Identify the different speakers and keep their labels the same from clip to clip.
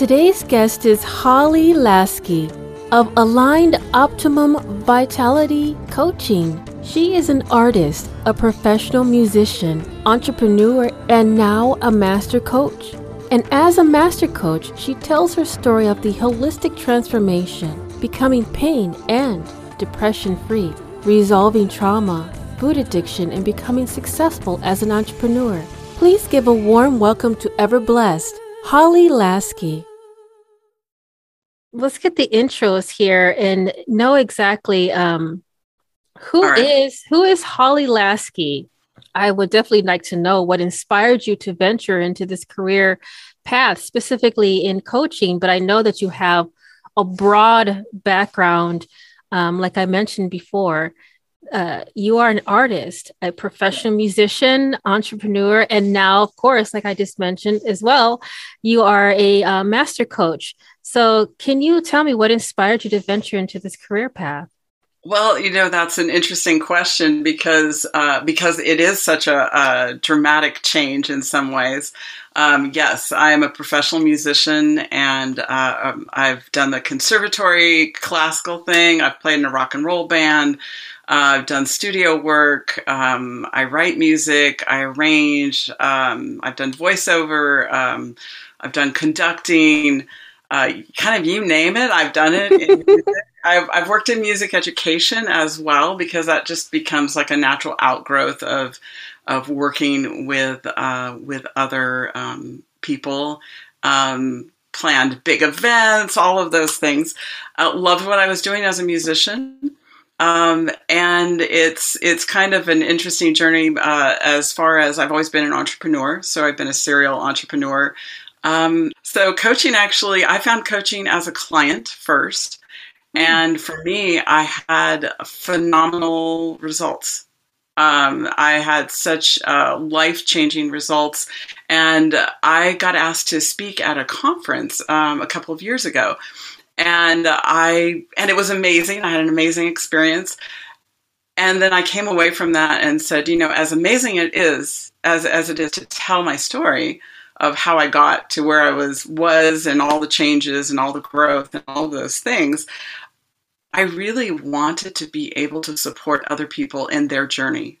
Speaker 1: Today's guest is Holly Lasky of Aligned Optimum Vitality Coaching. She is an artist, a professional musician, entrepreneur, and now a master coach. And as a master coach, she tells her story of the holistic transformation, becoming pain and depression free, resolving trauma, food addiction, and becoming successful as an entrepreneur. Please give a warm welcome to Ever Blessed, Holly Lasky. Let's get the intros here and know exactly um, who right. is who is Holly Lasky? I would definitely like to know what inspired you to venture into this career path, specifically in coaching. But I know that you have a broad background, um, like I mentioned before. Uh, you are an artist, a professional musician, entrepreneur, and now, of course, like I just mentioned as well, you are a uh, master coach. So, can you tell me what inspired you to venture into this career path?
Speaker 2: Well, you know that's an interesting question because uh, because it is such a, a dramatic change in some ways. Um, yes, I am a professional musician, and uh, um, I've done the conservatory classical thing. I've played in a rock and roll band. Uh, I've done studio work. Um, I write music. I arrange. Um, I've done voiceover. Um, I've done conducting. Uh, kind of you name it, I've done it. I've, I've worked in music education as well because that just becomes like a natural outgrowth of of working with uh, with other um, people, um, planned big events, all of those things. Uh, loved what I was doing as a musician. Um, and it's it's kind of an interesting journey uh, as far as I've always been an entrepreneur. So I've been a serial entrepreneur. Um, so coaching actually, I found coaching as a client first. And for me, I had phenomenal results. Um, I had such uh, life changing results. And I got asked to speak at a conference um, a couple of years ago. And I, and it was amazing. I had an amazing experience. And then I came away from that and said, you know, as amazing it is, as, as it is to tell my story, of how I got to where I was was and all the changes and all the growth and all those things. I really wanted to be able to support other people in their journey.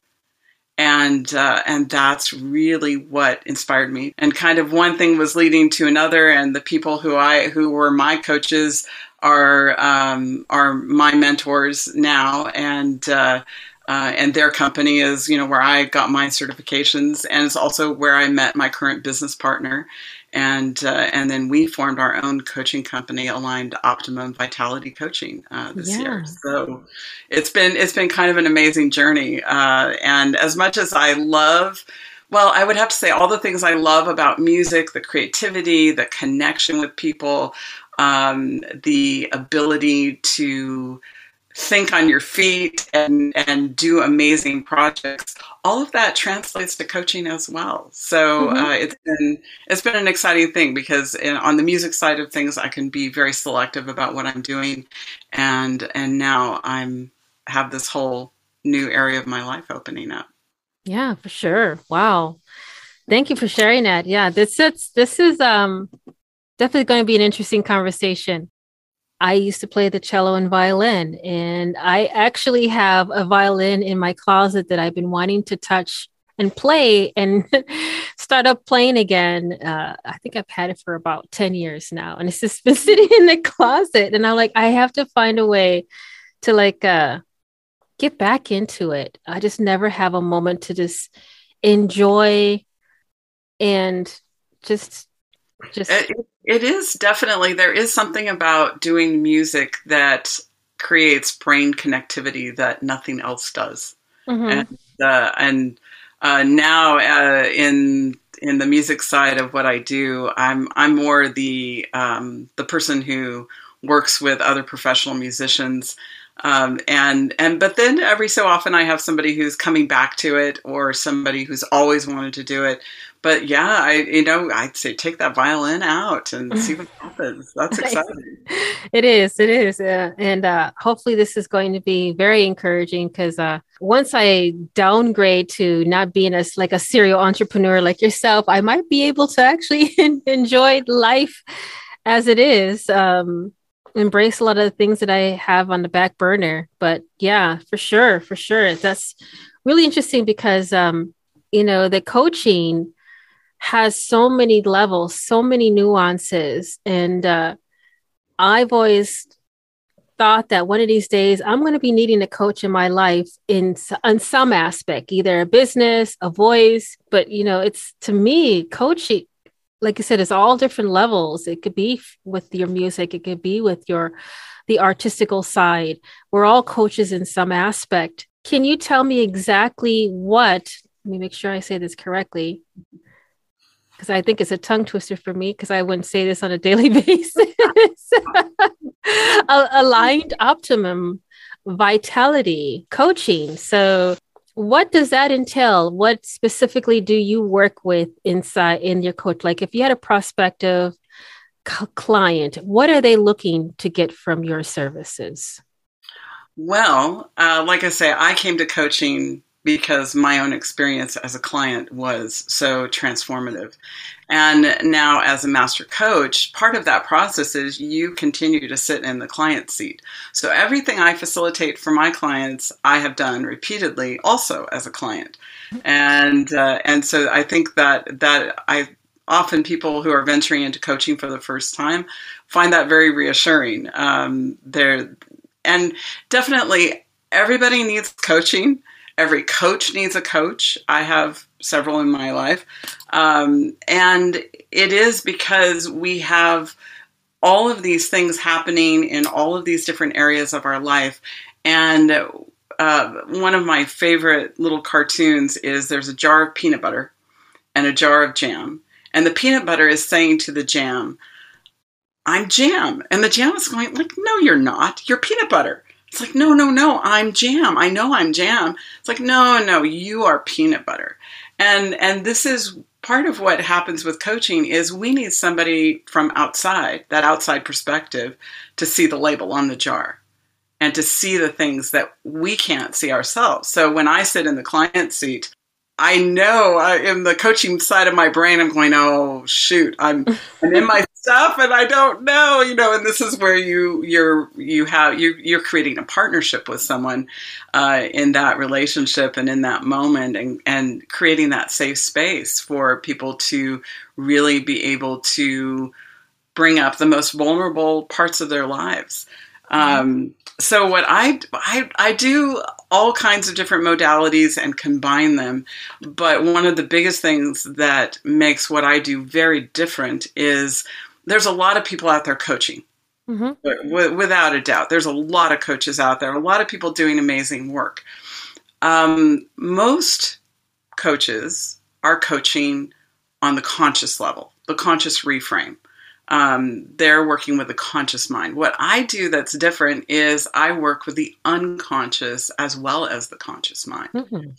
Speaker 2: And uh, and that's really what inspired me. And kind of one thing was leading to another, and the people who I who were my coaches are um, are my mentors now, and uh, uh, and their company is you know where I got my certifications, and it's also where I met my current business partner and uh, and then we formed our own coaching company, Aligned Optimum Vitality Coaching, uh, this yeah. year. So it's been it's been kind of an amazing journey. Uh, and as much as I love, well, I would have to say all the things I love about music, the creativity, the connection with people, um, the ability to think on your feet and and do amazing projects. All of that translates to coaching as well. So mm-hmm. uh, it's been it's been an exciting thing because in, on the music side of things i can be very selective about what i'm doing. And and now i'm have this whole new area of my life opening up.
Speaker 1: Yeah for sure. Wow. Thank you for sharing that. Yeah this is this is um definitely going to be an interesting conversation I used to play the cello and violin, and I actually have a violin in my closet that I've been wanting to touch and play and start up playing again. Uh, I think I've had it for about 10 years now, and it's just been sitting in the closet. And I'm like, I have to find a way to like uh, get back into it. I just never have a moment to just enjoy and just just
Speaker 2: it, it is definitely there is something about doing music that creates brain connectivity that nothing else does. Mm-hmm. and uh, and uh, now uh, in in the music side of what I do I'm I'm more the um, the person who works with other professional musicians. Um, and and but then every so often I have somebody who's coming back to it or somebody who's always wanted to do it but yeah, I you know I'd say take that violin out and see what happens. That's exciting.
Speaker 1: it is, it is, uh, and uh, hopefully this is going to be very encouraging because uh, once I downgrade to not being as like a serial entrepreneur like yourself, I might be able to actually enjoy life as it is. Um, embrace a lot of the things that I have on the back burner. But yeah, for sure, for sure. That's really interesting because um, you know, the coaching has so many levels, so many nuances. And uh, I've always thought that one of these days I'm going to be needing a coach in my life in, in some aspect, either a business, a voice. But, you know, it's to me, coaching, like I said, it's all different levels. It could be with your music, it could be with your the artistical side. We're all coaches in some aspect. Can you tell me exactly what? Let me make sure I say this correctly because I think it's a tongue twister for me because I wouldn't say this on a daily basis. Aligned optimum vitality coaching. So, what does that entail? What specifically do you work with inside in your coach? Like, if you had a prospective c- client, what are they looking to get from your services?
Speaker 2: Well, uh, like I say, I came to coaching because my own experience as a client was so transformative. And now, as a master coach, part of that process is you continue to sit in the client seat. So, everything I facilitate for my clients, I have done repeatedly also as a client. And, uh, and so I think that, that I often people who are venturing into coaching for the first time find that very reassuring. Um, there, and definitely everybody needs coaching every coach needs a coach. I have several in my life. Um, and it is because we have all of these things happening in all of these different areas of our life. And uh, one of my favorite little cartoons is there's a jar of peanut butter and a jar of jam. And the peanut butter is saying to the jam, I'm jam. And the jam is going, like, no, you're not. You're peanut butter. It's like, no, no, no, I'm jam. I know I'm jam. It's like, no, no, you are peanut butter. And and this is part of what happens with coaching is we need somebody from outside, that outside perspective, to see the label on the jar and to see the things that we can't see ourselves. So when I sit in the client seat, I know uh, in the coaching side of my brain, I'm going, oh shoot, I'm I'm in my stuff and I don't know, you know. And this is where you you're you have you you're creating a partnership with someone uh, in that relationship and in that moment, and and creating that safe space for people to really be able to bring up the most vulnerable parts of their lives. Um, so what I, I I do all kinds of different modalities and combine them, but one of the biggest things that makes what I do very different is there's a lot of people out there coaching. Mm-hmm. Without a doubt, there's a lot of coaches out there, a lot of people doing amazing work. Um, most coaches are coaching on the conscious level, the conscious reframe um, they're working with the conscious mind. What I do that's different is I work with the unconscious as well as the conscious mind. Mm-hmm.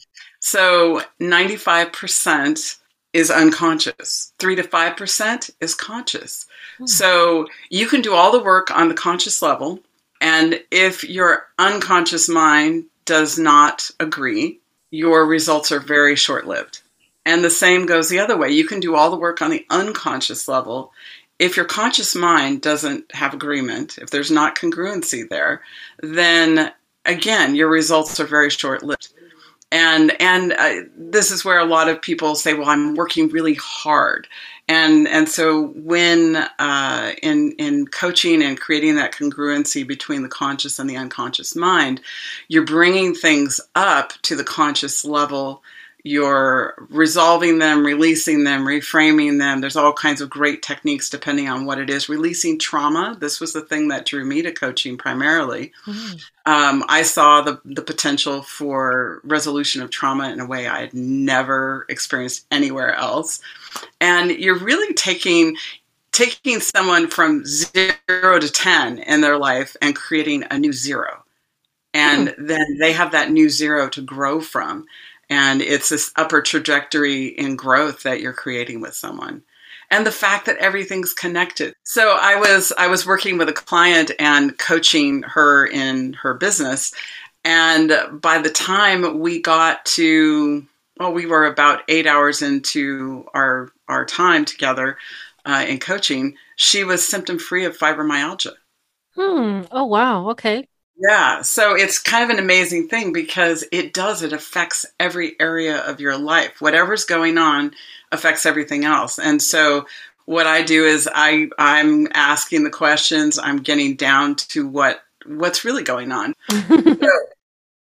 Speaker 2: So 95% is unconscious, 3 to 5% is conscious. Mm-hmm. So you can do all the work on the conscious level. And if your unconscious mind does not agree, your results are very short lived. And the same goes the other way. You can do all the work on the unconscious level if your conscious mind doesn't have agreement, if there's not congruency there, then again, your results are very short lived. And and uh, this is where a lot of people say, "Well, I'm working really hard," and and so when uh, in in coaching and creating that congruency between the conscious and the unconscious mind, you're bringing things up to the conscious level you're resolving them, releasing them, reframing them. There's all kinds of great techniques depending on what it is. Releasing trauma. This was the thing that drew me to coaching primarily. Mm-hmm. Um, I saw the, the potential for resolution of trauma in a way I had never experienced anywhere else. And you're really taking taking someone from zero to 10 in their life and creating a new zero. And mm-hmm. then they have that new zero to grow from and it's this upper trajectory in growth that you're creating with someone and the fact that everything's connected so i was i was working with a client and coaching her in her business and by the time we got to well we were about eight hours into our our time together uh, in coaching, she was symptom free of fibromyalgia.
Speaker 1: Hmm. Oh, wow. Okay.
Speaker 2: Yeah. So it's kind of an amazing thing because it does, it affects every area of your life. Whatever's going on affects everything else. And so what I do is I I'm asking the questions, I'm getting down to what what's really going on.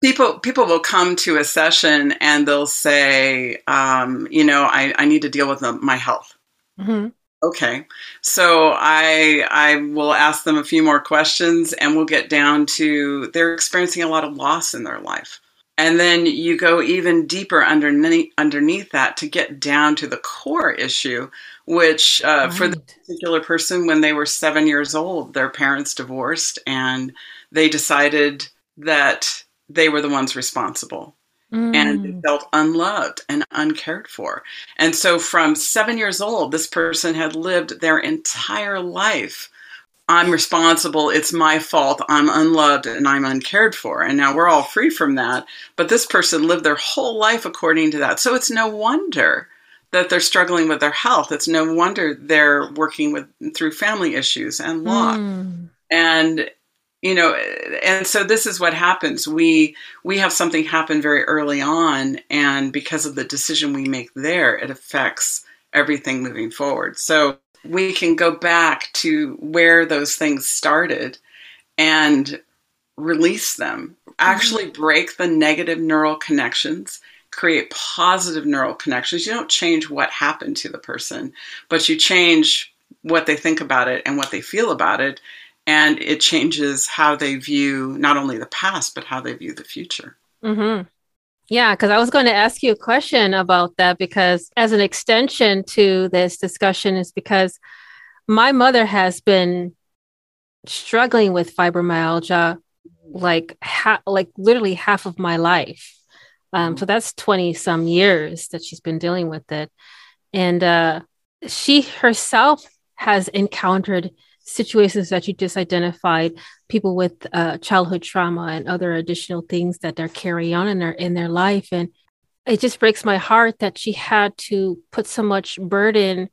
Speaker 2: people people will come to a session and they'll say, um, you know, I, I need to deal with the, my health. Mm-hmm. Okay, so I I will ask them a few more questions, and we'll get down to they're experiencing a lot of loss in their life, and then you go even deeper underneath underneath that to get down to the core issue, which uh, right. for the particular person, when they were seven years old, their parents divorced, and they decided that they were the ones responsible mm. and felt unloved and uncared for. And so from seven years old, this person had lived their entire life. I'm responsible. It's my fault. I'm unloved and I'm uncared for. And now we're all free from that. But this person lived their whole life according to that. So it's no wonder that they're struggling with their health. It's no wonder they're working with through family issues and law. Mm. And you know and so this is what happens. We we have something happen very early on and because of the decision we make there it affects everything moving forward. So we can go back to where those things started and release them. Actually mm-hmm. break the negative neural connections create positive neural connections. You don't change what happened to the person but you change what they think about it and what they feel about it and it changes how they view not only the past but how they view the future.
Speaker 1: Mm-hmm. yeah because i was going to ask you a question about that because as an extension to this discussion is because my mother has been struggling with fibromyalgia like ha- like literally half of my life. Um, so that's 20 some years that she's been dealing with it. And uh, she herself has encountered situations that you just identified, people with uh, childhood trauma and other additional things that they're carrying on in their in their life, and it just breaks my heart that she had to put so much burden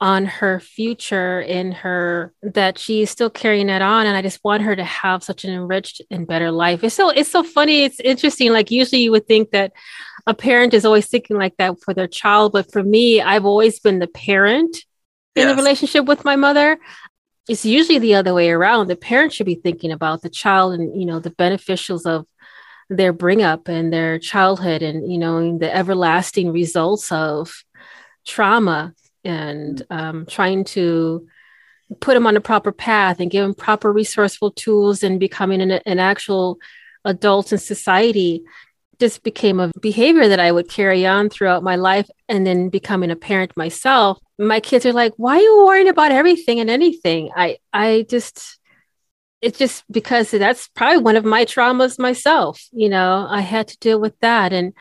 Speaker 1: on her future in her that she's still carrying that on. And i just want her to have such an enriched and better life. It's so it's so funny. It's interesting. Like usually you would think that a parent is always thinking like that for their child. But for me i've always been the parent yes. in a relationship with my mother it's usually the other way around. The parents should be thinking about the child and you know the beneficials of their bring up and their childhood and you know the everlasting results of trauma and um, trying to put them on the proper path and give them proper resourceful tools and becoming an, an actual adult in society just became a behavior that I would carry on throughout my life. And then becoming a parent myself, my kids are like, why are you worrying about everything and anything? I, I just, it's just because that's probably one of my traumas myself. You know, I had to deal with that. And,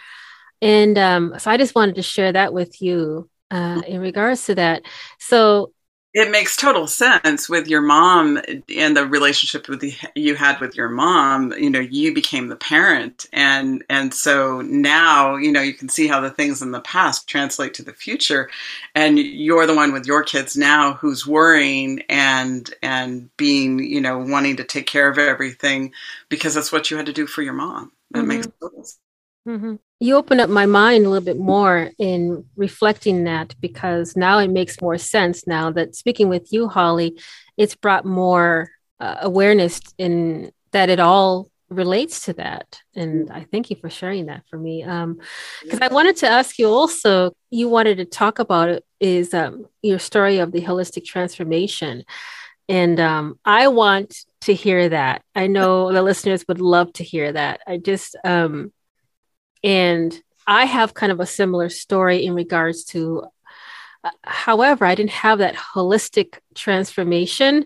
Speaker 1: and um, so I just wanted to share that with you uh, in regards to that. So
Speaker 2: it makes total sense with your mom and the relationship with the, you had with your mom you know you became the parent and and so now you know you can see how the things in the past translate to the future and you're the one with your kids now who's worrying and and being you know wanting to take care of everything because that's what you had to do for your mom that mm-hmm. makes total sense
Speaker 1: Mm-hmm. You open up my mind a little bit more in reflecting that because now it makes more sense. Now that speaking with you, Holly, it's brought more uh, awareness in that it all relates to that. And I thank you for sharing that for me. Because um, I wanted to ask you also, you wanted to talk about it, is um, your story of the holistic transformation. And um, I want to hear that. I know the listeners would love to hear that. I just, um, and I have kind of a similar story in regards to, uh, however, I didn't have that holistic transformation.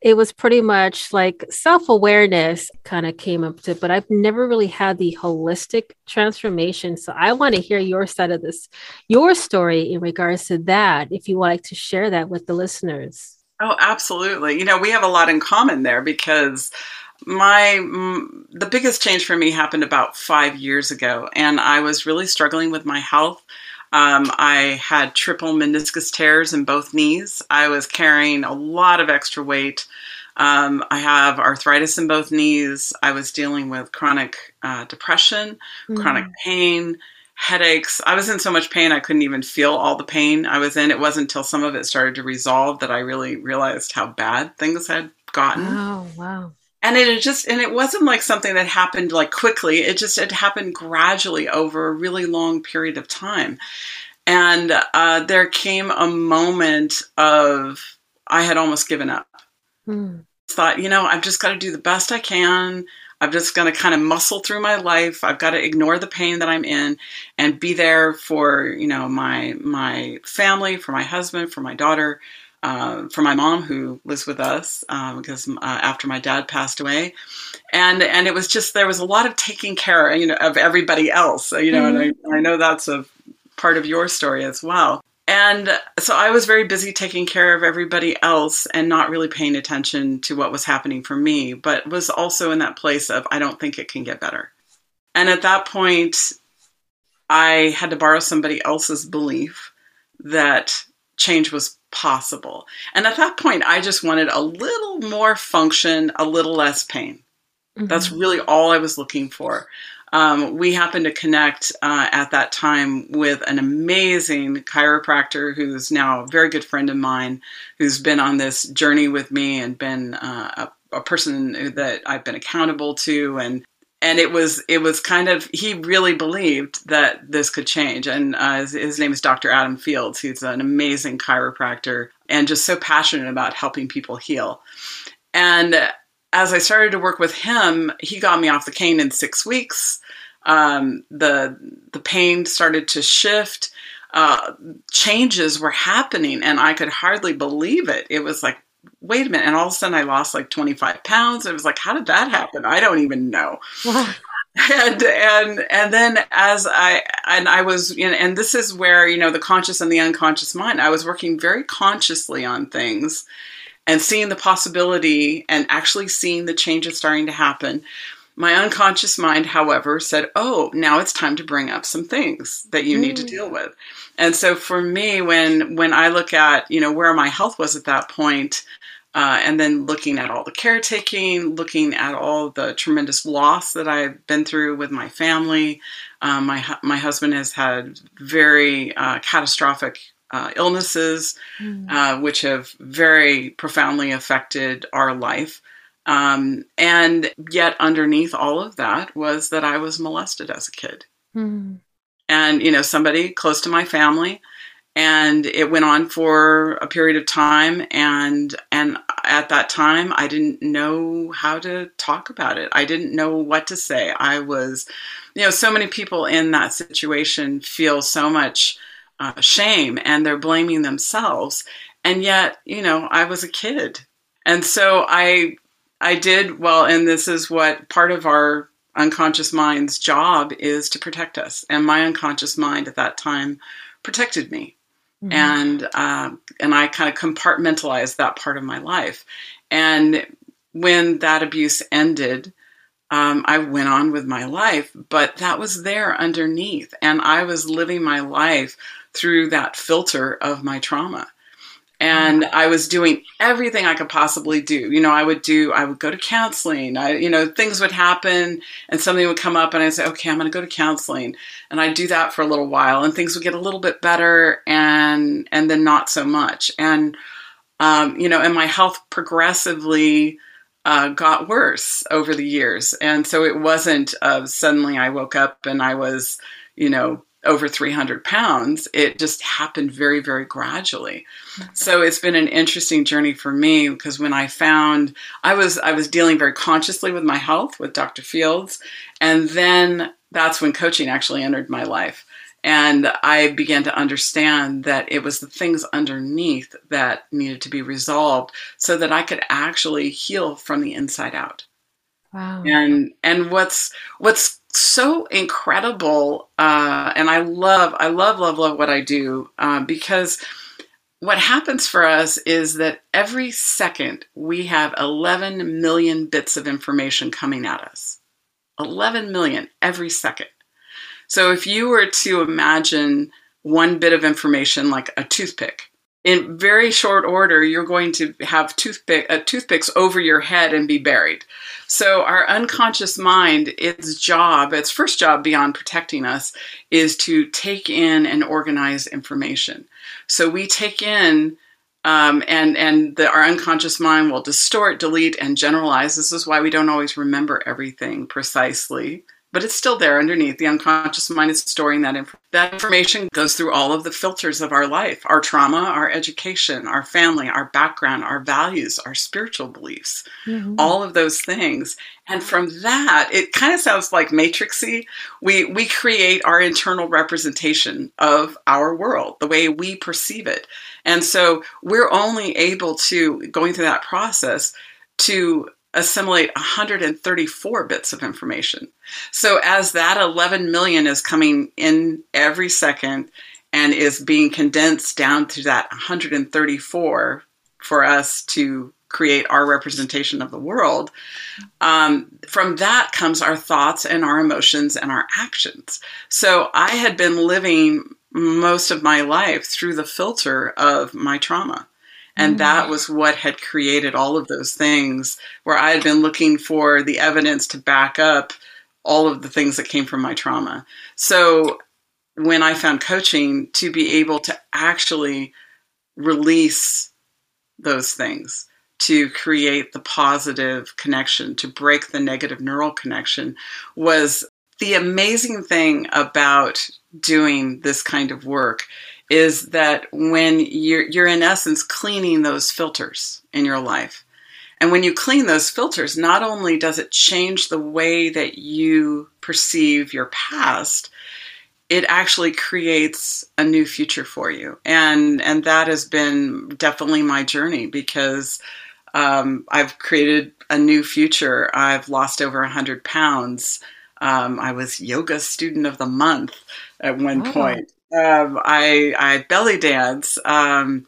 Speaker 1: It was pretty much like self awareness kind of came up to, but I've never really had the holistic transformation. So I want to hear your side of this, your story in regards to that, if you would like to share that with the listeners.
Speaker 2: Oh, absolutely. You know, we have a lot in common there because my the biggest change for me happened about five years ago and i was really struggling with my health Um, I had triple meniscus tears in both knees. I was carrying a lot of extra weight. Um, I have arthritis in both knees. I was dealing with chronic uh, depression, mm. chronic pain, headaches. I was in so much pain I couldn't even feel all the pain I was in. It wasn't until some of it started to resolve that I really realized how bad things had gotten.
Speaker 1: Oh, wow.
Speaker 2: And it just and it wasn't like something that happened like quickly. It just it happened gradually over a really long period of time. And uh, there came a moment of I had almost given up. Hmm. Thought, you know, I've just got to do the best I can. I'm just going to kind of muscle through my life. I've got to ignore the pain that I'm in and be there for, you know, my my family, for my husband, for my daughter, uh, for my mom who lives with us because uh, after my dad passed away, and and it was just there was a lot of taking care, you know, of everybody else, you know, mm-hmm. and I, I know that's a part of your story as well. And so I was very busy taking care of everybody else and not really paying attention to what was happening for me, but was also in that place of, I don't think it can get better. And at that point, I had to borrow somebody else's belief that change was possible. And at that point, I just wanted a little more function, a little less pain. Mm-hmm. That's really all I was looking for um, we happened to connect uh, at that time with an amazing chiropractor who's now a very good friend of mine, who's been on this journey with me and been uh, a, a, person that I've been accountable to, and and it was it was kind of he really believed that this could change, and uh, his, his name is Dr. Adam Fields. He's an amazing chiropractor and just so passionate about helping people heal, and as I started to work with him, he got me off the cane in six weeks. Um, the the pain started to shift. Uh, changes were happening, and I could hardly believe it. It was like, wait a minute! And all of a sudden, I lost like twenty five pounds. It was like, how did that happen? I don't even know. and and and then as I and I was you know, and this is where you know the conscious and the unconscious mind. I was working very consciously on things and seeing the possibility and actually seeing the changes starting to happen. My unconscious mind, however, said, "Oh, now it's time to bring up some things that you mm. need to mm. deal with." And so, for me, when when I look at you know where my health was at that point, uh, and then looking at all the caretaking, looking at all the tremendous loss that I've been through with my family. Um, my my husband has had very uh, catastrophic uh, illnesses, mm. uh, which have very profoundly affected our life. Um, and yet, underneath all of that was that I was molested as a kid. Mm. And, you know, somebody close to my family. And it went on for a period of time. And, and at that time, I didn't know how to talk about it. I didn't know what to say. I was, you know, so many people in that situation feel so much uh, shame and they're blaming themselves. And yet, you know, I was a kid. And so I I did well, and this is what part of our unconscious mind's job is to protect us. And my unconscious mind at that time protected me. Mm-hmm. And uh, and I kind of compartmentalized that part of my life. And when that abuse ended, um, I went on with my life, but that was there underneath, and I was living my life through that filter of my trauma. And I was doing everything I could possibly do. You know, I would do, I would go to counseling. I, you know, things would happen and something would come up and I'd say, okay, I'm going to go to counseling. And I'd do that for a little while and things would get a little bit better and, and then not so much. And, um, you know, and my health progressively, uh, got worse over the years. And so it wasn't uh, suddenly I woke up and I was, you know, over 300 pounds. It just happened very, very gradually. So it's been an interesting journey for me because when I found I was I was dealing very consciously with my health with Dr. Fields, and then that's when coaching actually entered my life. And I began to understand that it was the things underneath that needed to be resolved so that I could actually heal from the inside out.
Speaker 1: Wow.
Speaker 2: And and what's what's so incredible, uh, and I love I love love love what I do uh, because what happens for us is that every second we have 11 million bits of information coming at us. 11 million every second. So if you were to imagine one bit of information like a toothpick in very short order, you're going to have toothpick, uh, toothpicks over your head and be buried. So our unconscious mind, its job, its first job beyond protecting us, is to take in and organize information. So we take in um, and and the, our unconscious mind will distort, delete, and generalize. This is why we don't always remember everything precisely but it's still there underneath. The unconscious mind is storing that information. That information goes through all of the filters of our life our trauma, our education, our family, our background, our values, our spiritual beliefs, mm-hmm. all of those things. And from that, it kind of sounds like matrixy. We, we create our internal representation of our world, the way we perceive it. And so we're only able to, going through that process, to assimilate 134 bits of information. So as that 11 million is coming in every second and is being condensed down to that 134 for us to create our representation of the world, um, from that comes our thoughts and our emotions and our actions. So I had been living most of my life through the filter of my trauma. And mm. that was what had created all of those things where I had been looking for the evidence to back up all of the things that came from my trauma. So when I found coaching to be able to actually release those things, to create the positive connection, to break the negative neural connection, was the amazing thing about doing this kind of work is that when you're you're in essence cleaning those filters in your life. And when you clean those filters, not only does it change the way that you perceive your past, it actually creates a new future for you. And and that has been definitely my journey because um, I've created a new future. I've lost over 100 pounds. Um, I was yoga student of the month at one oh. point. Um, I I belly dance. Um,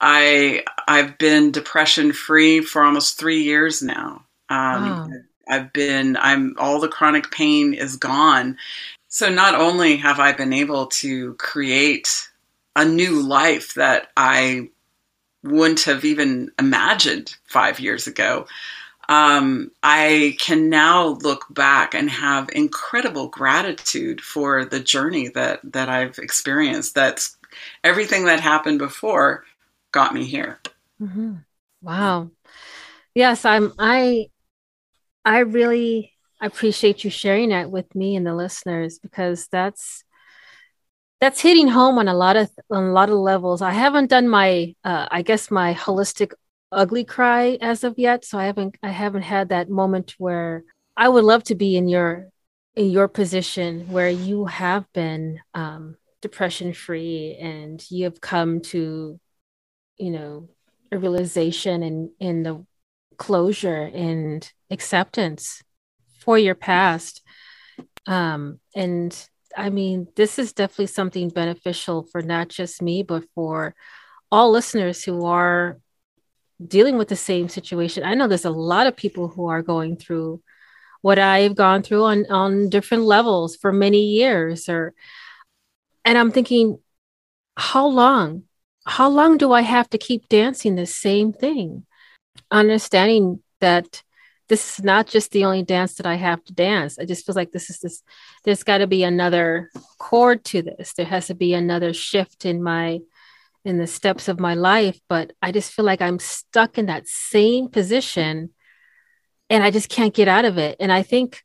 Speaker 2: I I've been depression free for almost three years now. Um, wow. I've been I'm all the chronic pain is gone. So not only have I been able to create a new life that I wouldn't have even imagined five years ago, um, I can now look back and have incredible gratitude for the journey that that I've experienced. That's everything that happened before got me here.
Speaker 1: Mm-hmm. Wow. Yes, I'm. I I really appreciate you sharing that with me and the listeners because that's that's hitting home on a lot of on a lot of levels. I haven't done my uh, I guess my holistic ugly cry as of yet. So i haven't i haven't had that moment where i would love to be in your in your position where you have been um, depression free and you have come to you know a realization and in, in the closure and acceptance for your past. Um and i mean this is definitely something beneficial for not just me but for all listeners who are dealing with the same situation. I know there's a lot of people who are going through what I've gone through on on different levels for many years or and I'm thinking how long how long do I have to keep dancing the same thing? Understanding that this is not just the only dance that I have to dance. I just feel like this is this there's got to be another chord to this. There has to be another shift in my in the steps of my life, but I just feel like I'm stuck in that same position and I just can't get out of it. And I think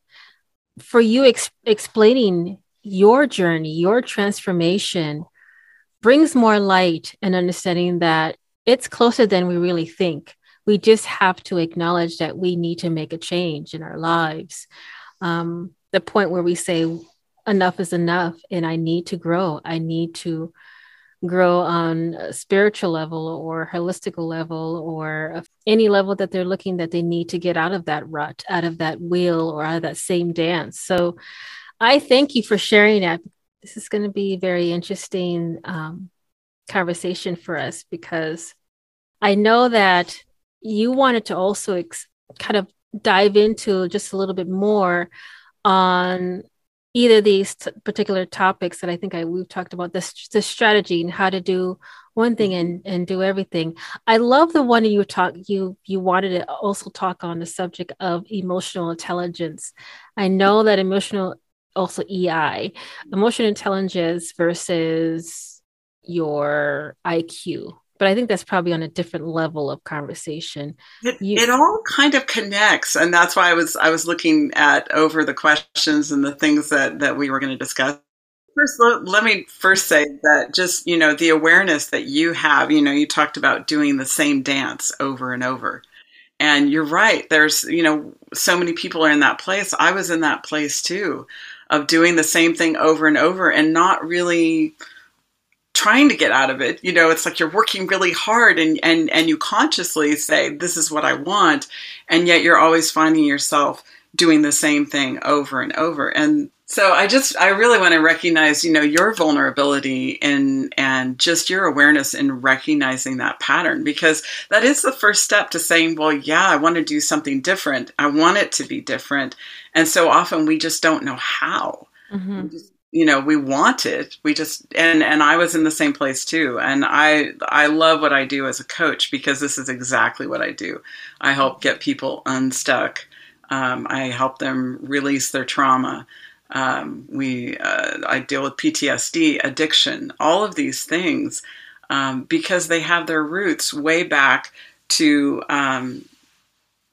Speaker 1: for you ex- explaining your journey, your transformation brings more light and understanding that it's closer than we really think. We just have to acknowledge that we need to make a change in our lives. Um, the point where we say, enough is enough, and I need to grow. I need to grow on a spiritual level or holistical level or any level that they're looking that they need to get out of that rut, out of that wheel or out of that same dance. So I thank you for sharing that. This is going to be a very interesting um, conversation for us because I know that you wanted to also ex- kind of dive into just a little bit more on either these t- particular topics that I think I we've talked about this the strategy and how to do one thing and mm-hmm. and do everything. I love the one you talk you you wanted to also talk on the subject of emotional intelligence. I know that emotional also EI, emotional intelligence versus your IQ but I think that's probably on a different level of conversation.
Speaker 2: It, you, it, all kind of connects, and that's why I was I was looking at over the questions and the things that that we were going to discuss. First, let, let me first say that just you know the awareness that you have. You know, you talked about doing the same dance over and over, and you're right. There's you know so many people are in that place. I was in that place too, of doing the same thing over and over and not really trying to get out of it. You know, it's like you're working really hard and, and, and you consciously say, this is what I want. And yet you're always finding yourself doing the same thing over and over. And so I just, I really want to recognize, you know, your vulnerability in, and just your awareness in recognizing that pattern, because that is the first step to saying, well, yeah, I want to do something different. I want it to be different. And so often we just don't know how. Mm-hmm. Just, you know we want it. We just and and i was in the same place too. And i i love what i do as a coach because this is exactly what i do. I help get people unstuck. Um, i help them release their trauma. Um, we uh, i deal with ptsd addiction all of these things um, because they have their roots way back to um,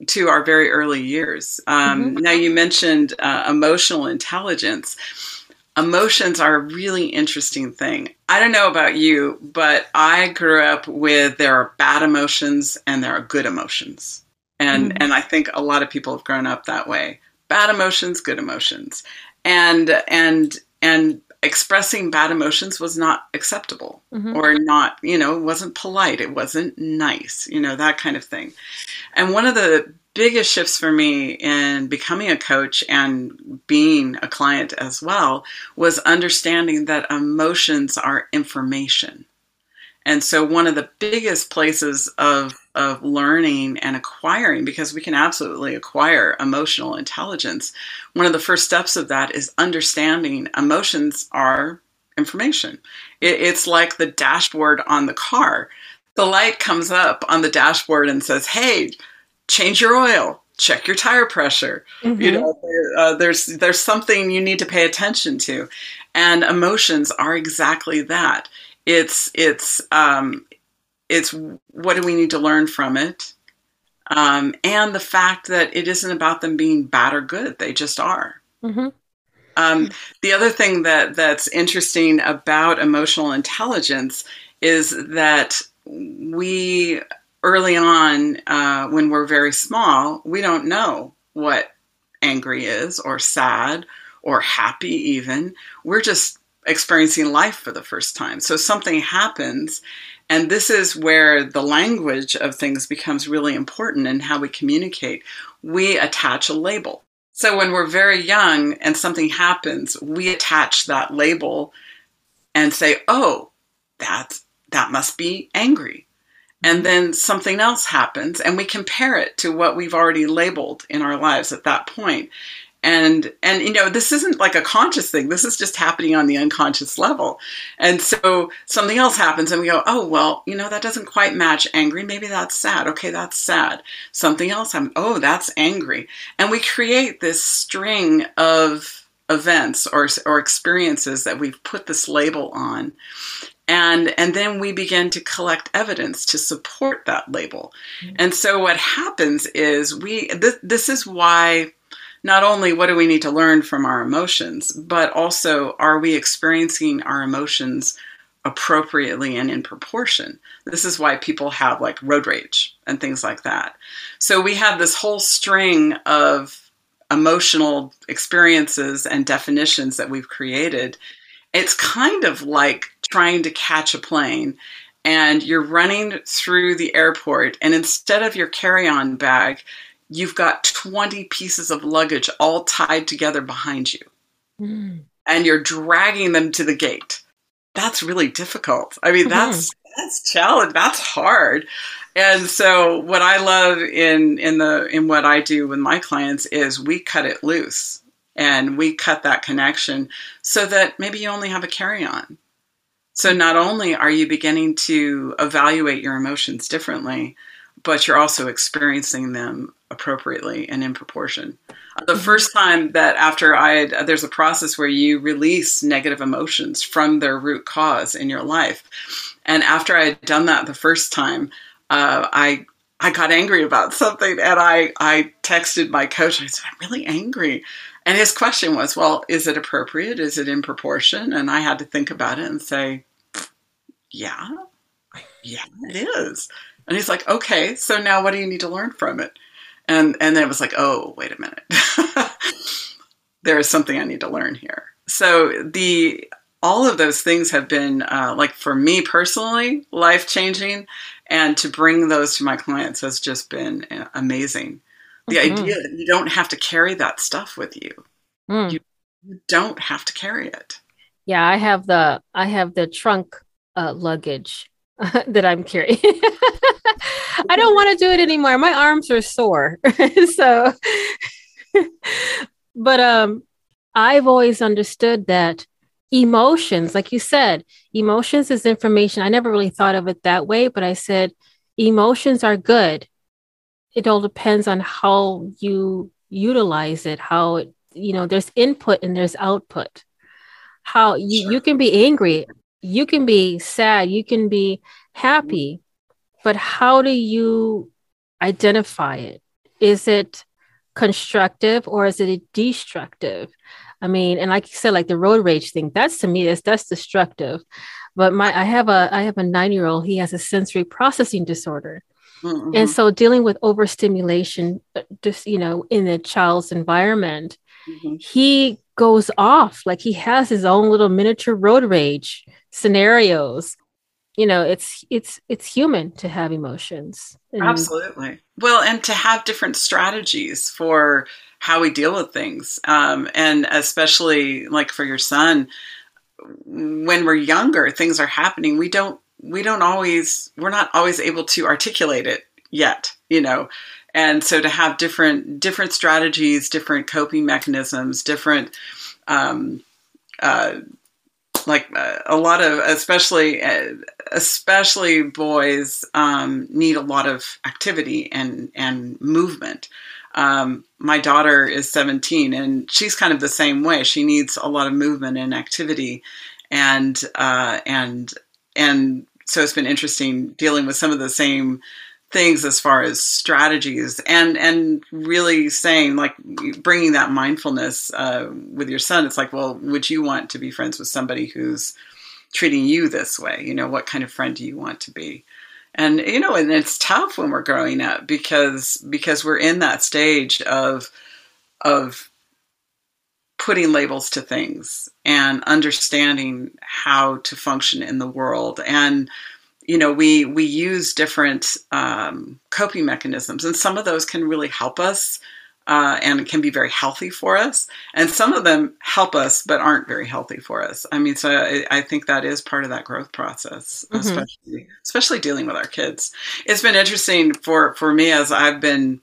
Speaker 2: to our very early years. Um, mm-hmm. Now, you mentioned uh, emotional intelligence emotions are a really interesting thing. I don't know about you, but I grew up with there are bad emotions and there are good emotions. And mm-hmm. and I think a lot of people have grown up that way. Bad emotions, good emotions. And and and expressing bad emotions was not acceptable mm-hmm. or not, you know, wasn't polite, it wasn't nice, you know, that kind of thing. And one of the biggest shifts for me in becoming a coach and being a client as well was understanding that emotions are information. And so, one of the biggest places of, of learning and acquiring, because we can absolutely acquire emotional intelligence, one of the first steps of that is understanding emotions are information. It, it's like the dashboard on the car. The light comes up on the dashboard and says, Hey, change your oil. Check your tire pressure. Mm-hmm. you know uh, there's there's something you need to pay attention to. And emotions are exactly that. It's it's um it's what do we need to learn from it? Um, and the fact that it isn't about them being bad or good. They just are. Mm-hmm. um, the other thing that that's interesting about emotional intelligence is that we early on, uh, when we're very small, we don't know what angry is, or sad, or happy, even. We're just experiencing life for the first time. So something happens, and this is where the language of things becomes really important in how we communicate. We attach a label. So when we're very young and something happens, we attach that label and say, "Oh, that that must be angry." And then something else happens and we compare it to what we've already labeled in our lives at that point. And and you know this isn't like a conscious thing. This is just happening on the unconscious level. And so something else happens and we go oh well you know that doesn't quite match angry. Maybe that's sad. Okay that's sad. Something else happens. Oh that's angry. And we create this string of events or or experiences that we've put this label on and and then we begin to collect evidence to support that label. Mm-hmm. and so what happens is we th- this is why not only what do we need to learn from our emotions but also are we experiencing our emotions appropriately and in proportion? This is why people have like road rage and things like that. So we have this whole string of emotional experiences and definitions that we've created. It's kind of like trying to catch a plane and you're running through the airport and instead of your carry-on bag you've got 20 pieces of luggage all tied together behind you mm. and you're dragging them to the gate that's really difficult i mean that's mm-hmm. that's challenge that's hard and so what i love in in the in what i do with my clients is we cut it loose and we cut that connection so that maybe you only have a carry on. So not only are you beginning to evaluate your emotions differently, but you're also experiencing them appropriately and in proportion. The mm-hmm. first time that after I there's a process where you release negative emotions from their root cause in your life. And after I had done that the first time, uh, I I got angry about something and I, I texted my coach. I said, I'm really angry. And his question was, well, is it appropriate? Is it in proportion? And I had to think about it and say, yeah, yeah, it is. And he's like, okay, so now what do you need to learn from it? And and then it was like, oh, wait a minute. there is something I need to learn here. So the all of those things have been uh, like for me personally life changing, and to bring those to my clients has just been uh, amazing. The mm-hmm. idea that you don't have to carry that stuff with you. Mm. you. You don't have to carry it.
Speaker 1: Yeah, I have the I have the trunk uh, luggage that I'm carrying. I don't want to do it anymore. My arms are sore. so but um I've always understood that emotions, like you said, emotions is information. I never really thought of it that way, but I said emotions are good. It all depends on how you utilize it, how it, you know, there's input and there's output. How you, sure. you can be angry you can be sad, you can be happy, mm-hmm. but how do you identify it? Is it constructive or is it destructive? I mean, and like you said, like the road rage thing, that's to me, that's that's destructive. But my I have a I have a nine year old, he has a sensory processing disorder. Mm-hmm. And so dealing with overstimulation, uh, just you know, in a child's environment, mm-hmm. he goes off like he has his own little miniature road rage scenarios you know it's it's it's human to have emotions
Speaker 2: and absolutely well and to have different strategies for how we deal with things um, and especially like for your son when we're younger things are happening we don't we don't always we're not always able to articulate it yet you know? And so to have different different strategies different coping mechanisms different um, uh, like uh, a lot of especially uh, especially boys um, need a lot of activity and and movement. Um, my daughter is 17 and she's kind of the same way. She needs a lot of movement and activity and uh, and and so it's been interesting dealing with some of the same things as far as strategies and and really saying like bringing that mindfulness uh, with your son. It's like well would you want to be friends with somebody who's treating you this way? You know what kind of friend do you want to be? And you know and it's tough when we're growing up because because we're in that stage of of putting labels to things and understanding how to function in the world. And you know we we use different um, coping mechanisms and some of those can really help us uh, and can be very healthy for us. And some of them help us but aren't very healthy for us. I mean so i, I think that is part of that growth process mm-hmm. especially especially dealing with our kids. It's been interesting for for me as i've been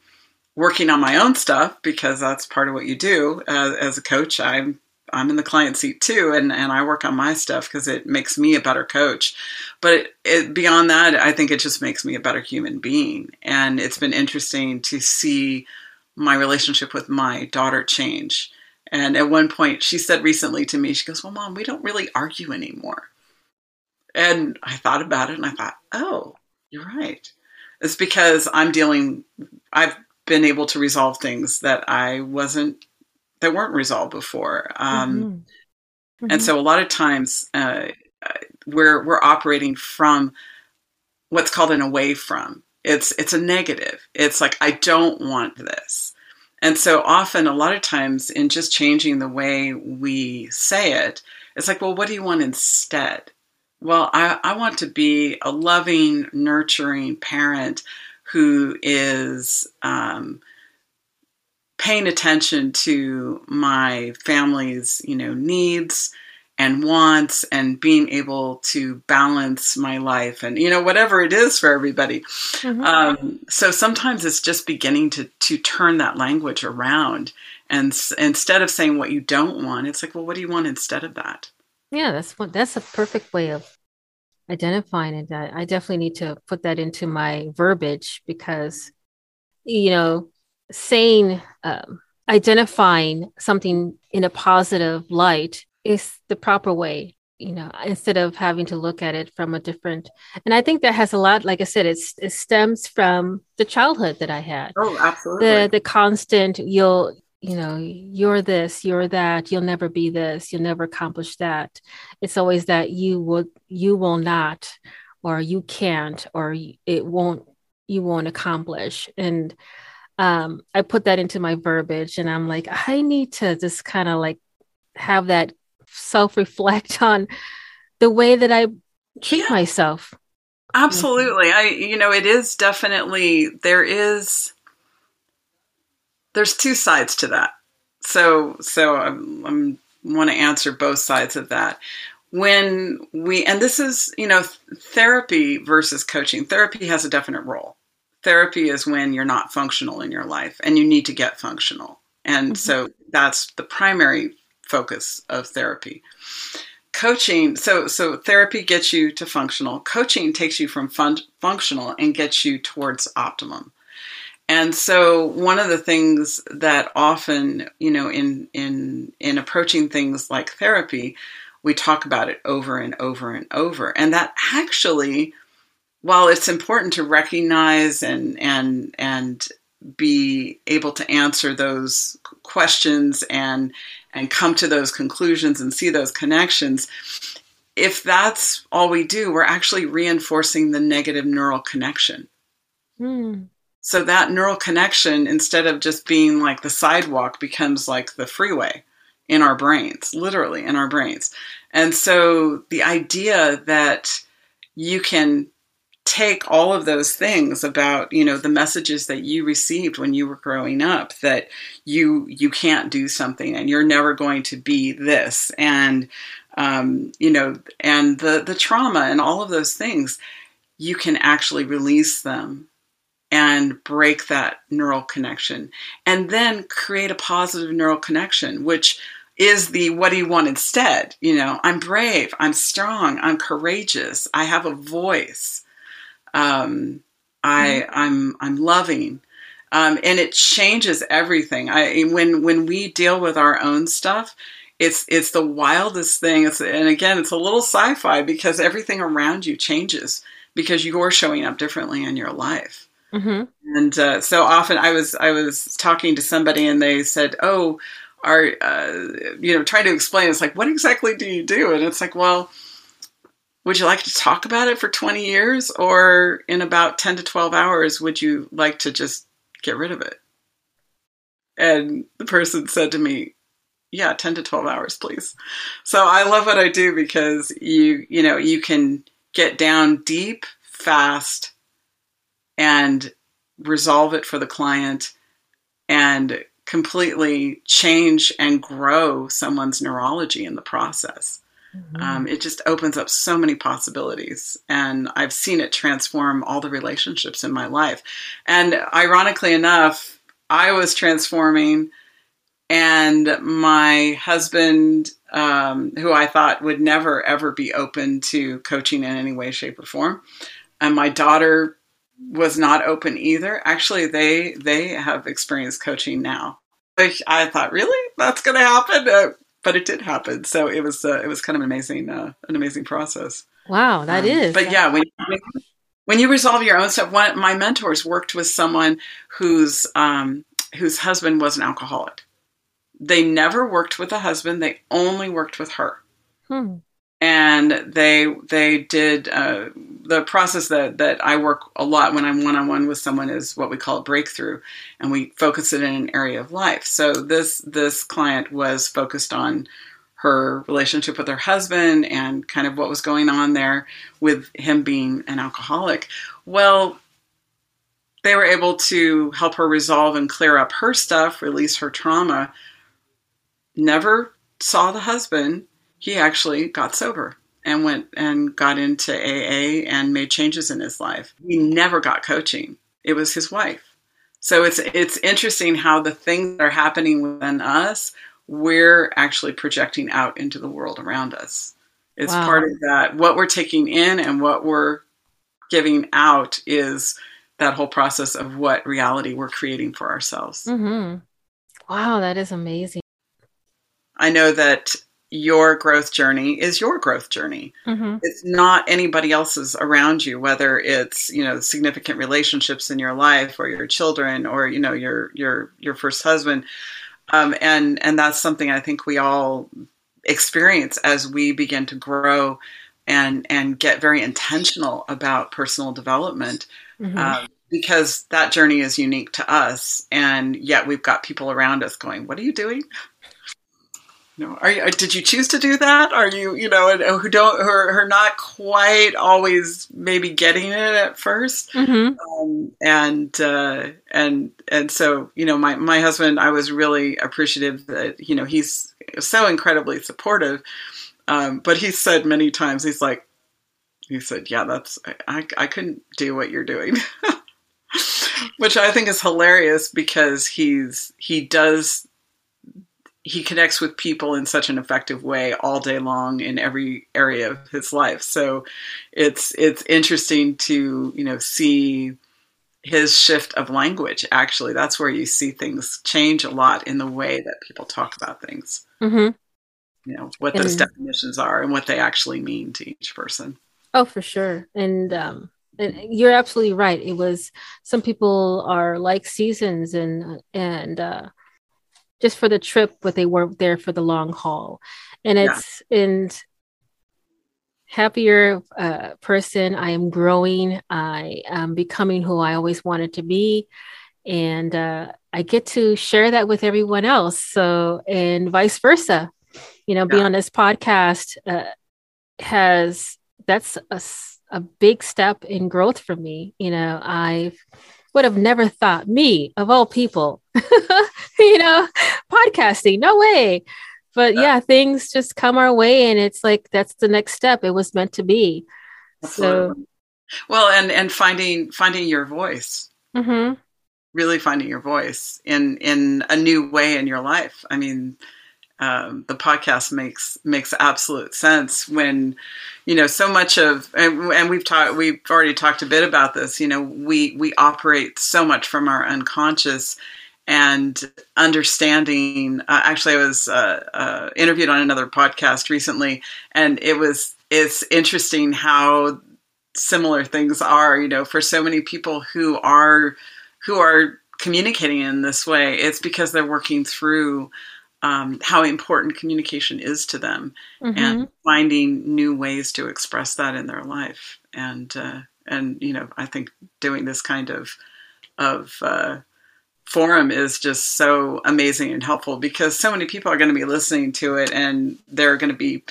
Speaker 2: working on my own stuff because that's part of what you do uh, as a coach i'm I'm in the client seat too, and, and I work on my stuff because it makes me a better coach. But it, it, beyond that, I think it just makes me a better human being. And it's been interesting to see my relationship with my daughter change. And at one point, she said recently to me, she goes, Well, mom, we don't really argue anymore. And I thought about it and I thought, Oh, you're right. It's because I'm dealing, I've been able to resolve things that I wasn't that weren't resolved before. Um, mm-hmm. Mm-hmm. And so a lot of times uh, we're we're operating from what's called an away from. It's it's a negative. It's like I don't want this. And so often, a lot of times, in just changing the way we say it, it's like, well, what do you want instead? Well, I, I want to be a loving, nurturing parent who is um, paying attention to my family's, you know, needs and wants and being able to balance my life and you know whatever it is for everybody mm-hmm. um, so sometimes it's just beginning to to turn that language around and s- instead of saying what you don't want it's like well what do you want instead of that
Speaker 1: yeah that's what that's a perfect way of identifying it that i definitely need to put that into my verbiage because you know saying um, identifying something in a positive light is the proper way you know instead of having to look at it from a different and i think that has a lot like i said it's, it stems from the childhood that i had.
Speaker 2: Oh absolutely.
Speaker 1: the the constant you'll you know you're this you're that you'll never be this you'll never accomplish that it's always that you will you will not or you can't or it won't you won't accomplish and um, I put that into my verbiage and I'm like, I need to just kind of like have that self reflect on the way that I treat yeah. myself.
Speaker 2: Absolutely. I, you know, it is definitely, there is, there's two sides to that. So, so I'm, I'm want to answer both sides of that. When we, and this is, you know, therapy versus coaching, therapy has a definite role therapy is when you're not functional in your life and you need to get functional. And mm-hmm. so that's the primary focus of therapy. Coaching, so so therapy gets you to functional. Coaching takes you from fun, functional and gets you towards optimum. And so one of the things that often, you know, in in in approaching things like therapy, we talk about it over and over and over. And that actually while it's important to recognize and and and be able to answer those questions and and come to those conclusions and see those connections if that's all we do we're actually reinforcing the negative neural connection hmm. So that neural connection instead of just being like the sidewalk becomes like the freeway in our brains literally in our brains. And so the idea that you can take all of those things about you know the messages that you received when you were growing up that you you can't do something and you're never going to be this. And um, you know and the the trauma and all of those things you can actually release them and break that neural connection and then create a positive neural connection which is the what do you want instead you know i'm brave i'm strong i'm courageous i have a voice um, I mm-hmm. I'm I'm loving. Um, and it changes everything. I when when we deal with our own stuff, it's it's the wildest thing. It's, and again, it's a little sci-fi because everything around you changes because you're showing up differently in your life. Mm-hmm. And uh, so often, I was I was talking to somebody, and they said, "Oh, are uh, you know trying to explain?" It's like, "What exactly do you do?" And it's like, "Well." would you like to talk about it for 20 years or in about 10 to 12 hours would you like to just get rid of it and the person said to me yeah 10 to 12 hours please so i love what i do because you you know you can get down deep fast and resolve it for the client and completely change and grow someone's neurology in the process Mm-hmm. Um, it just opens up so many possibilities. And I've seen it transform all the relationships in my life. And ironically enough, I was transforming, and my husband, um, who I thought would never, ever be open to coaching in any way, shape, or form, and my daughter was not open either. Actually, they they have experienced coaching now. I thought, really, that's going to happen? Uh, but it did happen. So it was uh, it was kind of an amazing uh, an amazing process.
Speaker 1: Wow, that um, is.
Speaker 2: But yeah, when when you resolve your own stuff, one my mentors worked with someone whose um, whose husband was an alcoholic. They never worked with a husband; they only worked with her. Hmm and they they did uh, the process that that I work a lot when I'm one on one with someone is what we call a breakthrough, and we focus it in an area of life. So this this client was focused on her relationship with her husband and kind of what was going on there with him being an alcoholic. Well, they were able to help her resolve and clear up her stuff, release her trauma. Never saw the husband he actually got sober and went and got into AA and made changes in his life. He never got coaching. It was his wife. So it's it's interesting how the things that are happening within us, we're actually projecting out into the world around us. It's wow. part of that. What we're taking in and what we're giving out is that whole process of what reality we're creating for ourselves.
Speaker 1: Mm-hmm. Wow, that is amazing.
Speaker 2: I know that your growth journey is your growth journey. Mm-hmm. It's not anybody else's around you, whether it's you know significant relationships in your life or your children or you know your your your first husband, um, and and that's something I think we all experience as we begin to grow and and get very intentional about personal development. Mm-hmm. Um, because that journey is unique to us, and yet we've got people around us going, "What are you doing?" Know, are you, did you choose to do that? Are you, you know, who don't, who are, who are not quite always maybe getting it at 1st mm-hmm. um, and uh, and and so, you know, my my husband, I was really appreciative that you know he's so incredibly supportive, um, but he said many times, he's like, he said, yeah, that's I I couldn't do what you're doing. Which I think is hilarious because he's he does he connects with people in such an effective way all day long in every area of his life. So it's it's interesting to you know see his shift of language. Actually, that's where you see things change a lot in the way that people talk about things. Mm-hmm. You know what those definitions are and what they actually mean to each person.
Speaker 1: Oh, for sure, and um, and you're absolutely right. It was some people are like seasons, and and uh, just for the trip, but they weren't there for the long haul. And it's yeah. and happier uh, person. I am growing. I am becoming who I always wanted to be. And uh, I get to share that with everyone else. So, and vice versa. You know, yeah. be on this podcast uh, has that's a, a big step in growth for me. You know, I've would have never thought me of all people, you know, podcasting, no way. But yeah, things just come our way and it's like that's the next step. It was meant to be. So
Speaker 2: well, and and finding finding your voice. Mm-hmm. Really finding your voice in in a new way in your life. I mean, um, the podcast makes makes absolute sense when you know so much of and, and we've talked we've already talked a bit about this you know we we operate so much from our unconscious and understanding uh, actually i was uh, uh, interviewed on another podcast recently and it was it's interesting how similar things are you know for so many people who are who are communicating in this way it's because they're working through um, how important communication is to them mm-hmm. and finding new ways to express that in their life and uh, and you know I think doing this kind of of uh, forum is just so amazing and helpful because so many people are going to be listening to it and there are going to be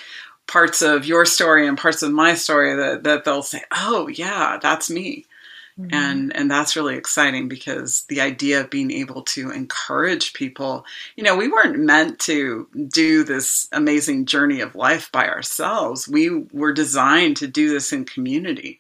Speaker 2: parts of your story and parts of my story that, that they'll say oh yeah that's me Mm-hmm. And and that's really exciting because the idea of being able to encourage people, you know, we weren't meant to do this amazing journey of life by ourselves. We were designed to do this in community.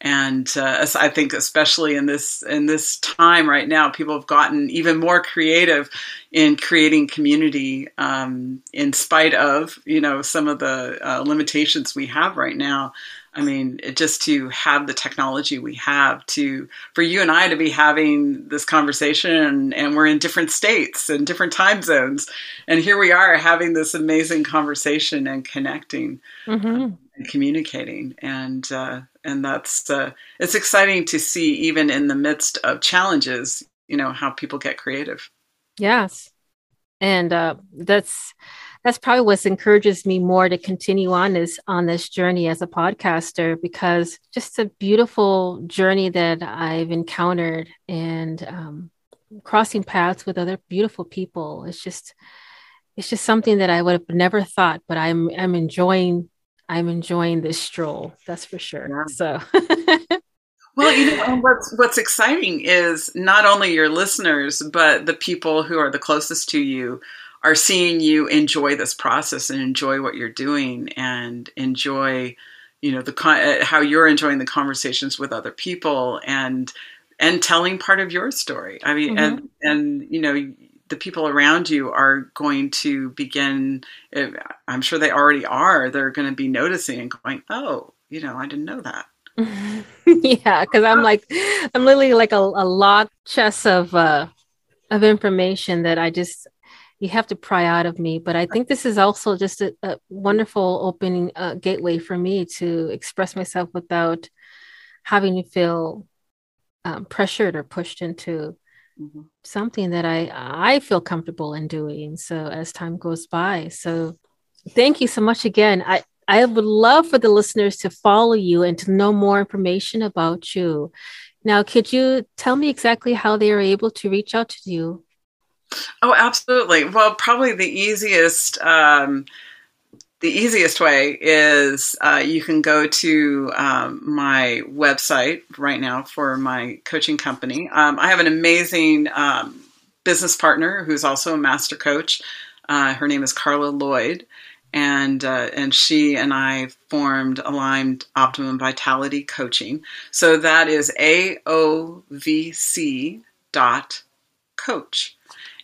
Speaker 2: And uh, I think, especially in this in this time right now, people have gotten even more creative in creating community, um, in spite of you know some of the uh, limitations we have right now. I mean, it, just to have the technology we have to, for you and I to be having this conversation and, and we're in different states and different time zones. And here we are having this amazing conversation and connecting mm-hmm. um, and communicating. And, uh, and that's, uh, it's exciting to see even in the midst of challenges, you know, how people get creative.
Speaker 1: Yes. And, uh, that's, that's probably what encourages me more to continue on this on this journey as a podcaster because just a beautiful journey that I've encountered and um, crossing paths with other beautiful people. It's just it's just something that I would have never thought, but I'm I'm enjoying I'm enjoying this stroll. That's for sure. Yeah. So.
Speaker 2: well, you know, what's what's exciting is not only your listeners, but the people who are the closest to you are seeing you enjoy this process and enjoy what you're doing and enjoy you know the uh, how you're enjoying the conversations with other people and and telling part of your story i mean mm-hmm. and and you know the people around you are going to begin eh, i'm sure they already are they're going to be noticing and going oh you know i didn't know that
Speaker 1: yeah because i'm like i'm literally like a, a locked chest of uh of information that i just you have to pry out of me. But I think this is also just a, a wonderful opening uh, gateway for me to express myself without having to feel um, pressured or pushed into mm-hmm. something that I I feel comfortable in doing. So as time goes by, so thank you so much again. I I would love for the listeners to follow you and to know more information about you. Now, could you tell me exactly how they are able to reach out to you?
Speaker 2: Oh, absolutely. Well, probably the easiest. Um, the easiest way is uh, you can go to um, my website right now for my coaching company. Um, I have an amazing um, business partner who's also a master coach. Uh, her name is Carla Lloyd, and uh, and she and I formed Aligned Optimum Vitality Coaching. So that is A O V C dot coach.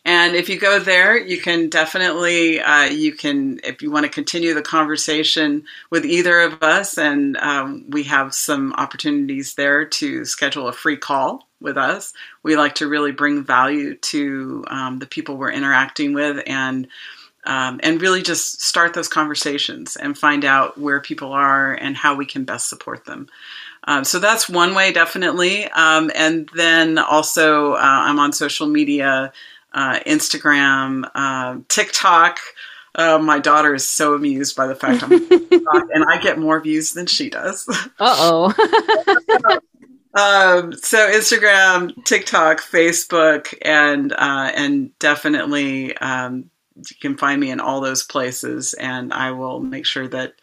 Speaker 2: And if you go there, you can definitely, uh, you can, if you want to continue the conversation with either of us, and um, we have some opportunities there to schedule a free call with us. We like to really bring value to um, the people we're interacting with and um, and really just start those conversations and find out where people are and how we can best support them. Um, so that's one way, definitely. Um, and then also, uh, I'm on social media uh, Instagram, uh, TikTok. Uh, my daughter is so amused by the fact I'm and I get more views than she does.
Speaker 1: Uh
Speaker 2: oh. um, so Instagram, TikTok, Facebook, and uh, and definitely um, you can find me in all those places, and I will make sure that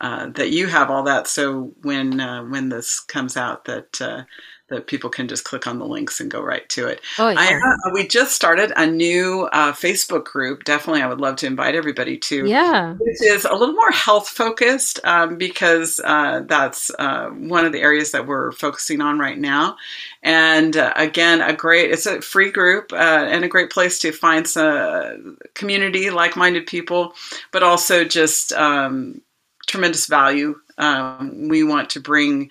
Speaker 2: uh, that you have all that. So when uh, when this comes out, that uh, that people can just click on the links and go right to it. Oh, yeah. I, uh, we just started a new uh, Facebook group. Definitely, I would love to invite everybody to.
Speaker 1: Yeah,
Speaker 2: which is a little more health focused um, because uh, that's uh, one of the areas that we're focusing on right now. And uh, again, a great it's a free group uh, and a great place to find some community, like minded people, but also just um, tremendous value. Um, we want to bring.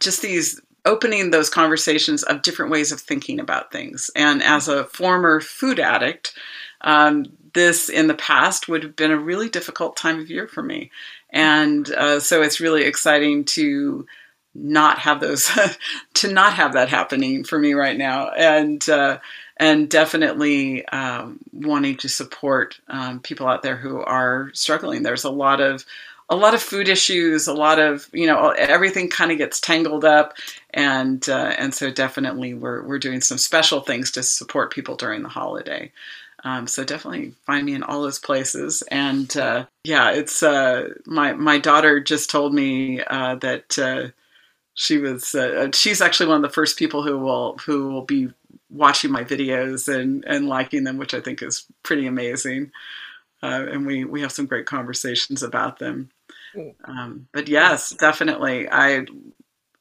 Speaker 2: just these opening those conversations of different ways of thinking about things. And as a former food addict, um, this in the past would have been a really difficult time of year for me. And uh, so it's really exciting to not have those, to not have that happening for me right now. And, uh, and definitely um, wanting to support um, people out there who are struggling. There's a lot of a lot of food issues, a lot of you know everything kind of gets tangled up, and uh, and so definitely we're we're doing some special things to support people during the holiday. Um, so definitely find me in all those places. And uh, yeah, it's uh, my my daughter just told me uh, that uh, she was uh, she's actually one of the first people who will who will be watching my videos and and liking them, which I think is pretty amazing. and we we have some great conversations about them. Um, but yes, definitely. I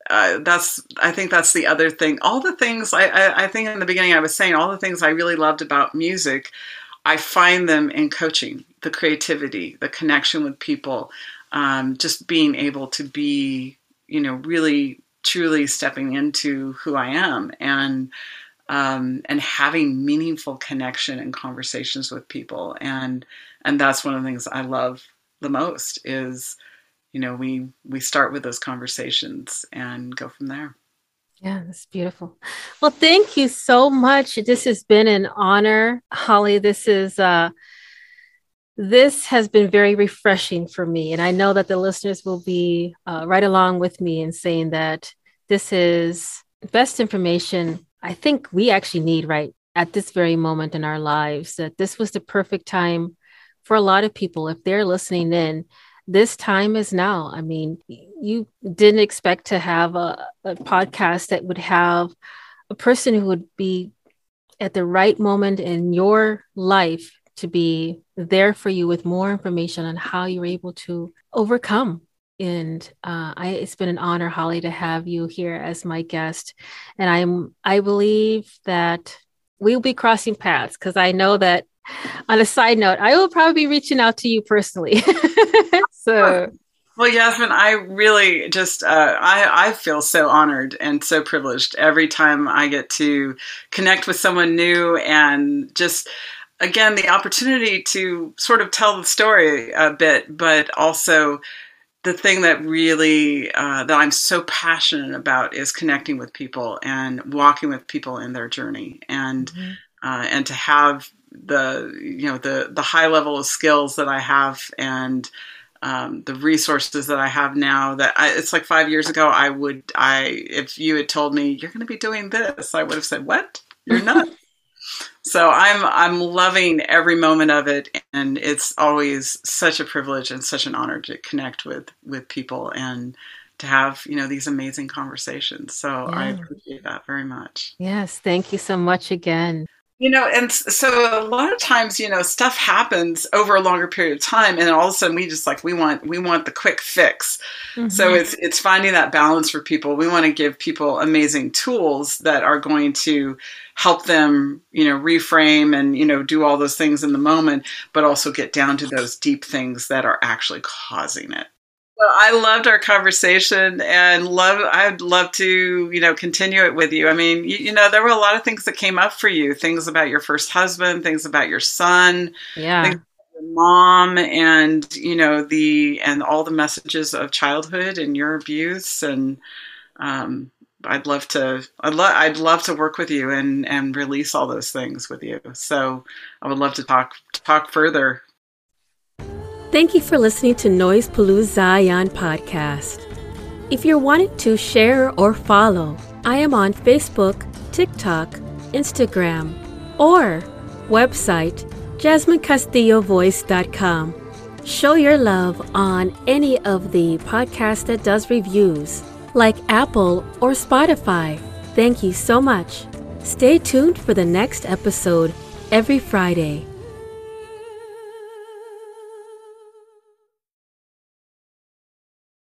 Speaker 2: uh, that's I think that's the other thing. All the things I, I, I think in the beginning I was saying all the things I really loved about music, I find them in coaching. The creativity, the connection with people, um, just being able to be, you know, really truly stepping into who I am and um, and having meaningful connection and conversations with people and and that's one of the things I love the most is you know we we start with those conversations and go from there.
Speaker 1: Yeah that's beautiful. Well thank you so much. This has been an honor holly. This is uh this has been very refreshing for me and i know that the listeners will be uh, right along with me in saying that this is best information i think we actually need right at this very moment in our lives that this was the perfect time for a lot of people, if they're listening in, this time is now. I mean, you didn't expect to have a, a podcast that would have a person who would be at the right moment in your life to be there for you with more information on how you're able to overcome. And uh, I, it's been an honor, Holly, to have you here as my guest. And I'm I believe that we'll be crossing paths because I know that. On a side note, I will probably be reaching out to you personally. so.
Speaker 2: Well, Yasmin, I really just uh, I I feel so honored and so privileged every time I get to connect with someone new and just again the opportunity to sort of tell the story a bit, but also the thing that really uh, that I'm so passionate about is connecting with people and walking with people in their journey, and mm-hmm. uh, and to have the you know the the high level of skills that I have and um, the resources that I have now that I, it's like five years ago I would I if you had told me you're going to be doing this I would have said what you're not so I'm I'm loving every moment of it, and it's always such a privilege and such an honor to connect with with people and to have you know these amazing conversations. So yeah. I appreciate that very much.
Speaker 1: Yes, thank you so much again.
Speaker 2: You know, and so a lot of times, you know, stuff happens over a longer period of time, and all of a sudden we just like we want we want the quick fix. Mm-hmm. So it's it's finding that balance for people. We want to give people amazing tools that are going to help them, you know, reframe and you know do all those things in the moment, but also get down to those deep things that are actually causing it. Well, I loved our conversation and love I'd love to, you know, continue it with you. I mean, you, you, know, there were a lot of things that came up for you, things about your first husband, things about your son,
Speaker 1: yeah.
Speaker 2: your mom and, you know, the and all the messages of childhood and your abuse and um I'd love to I'd love I'd love to work with you and and release all those things with you. So I would love to talk talk further
Speaker 1: Thank you for listening to Noise Palooza Zion podcast. If you're wanting to share or follow, I am on Facebook, TikTok, Instagram, or website jasminecastillovoice.com. Show your love on any of the podcasts that does reviews, like Apple or Spotify. Thank you so much. Stay tuned for the next episode every Friday.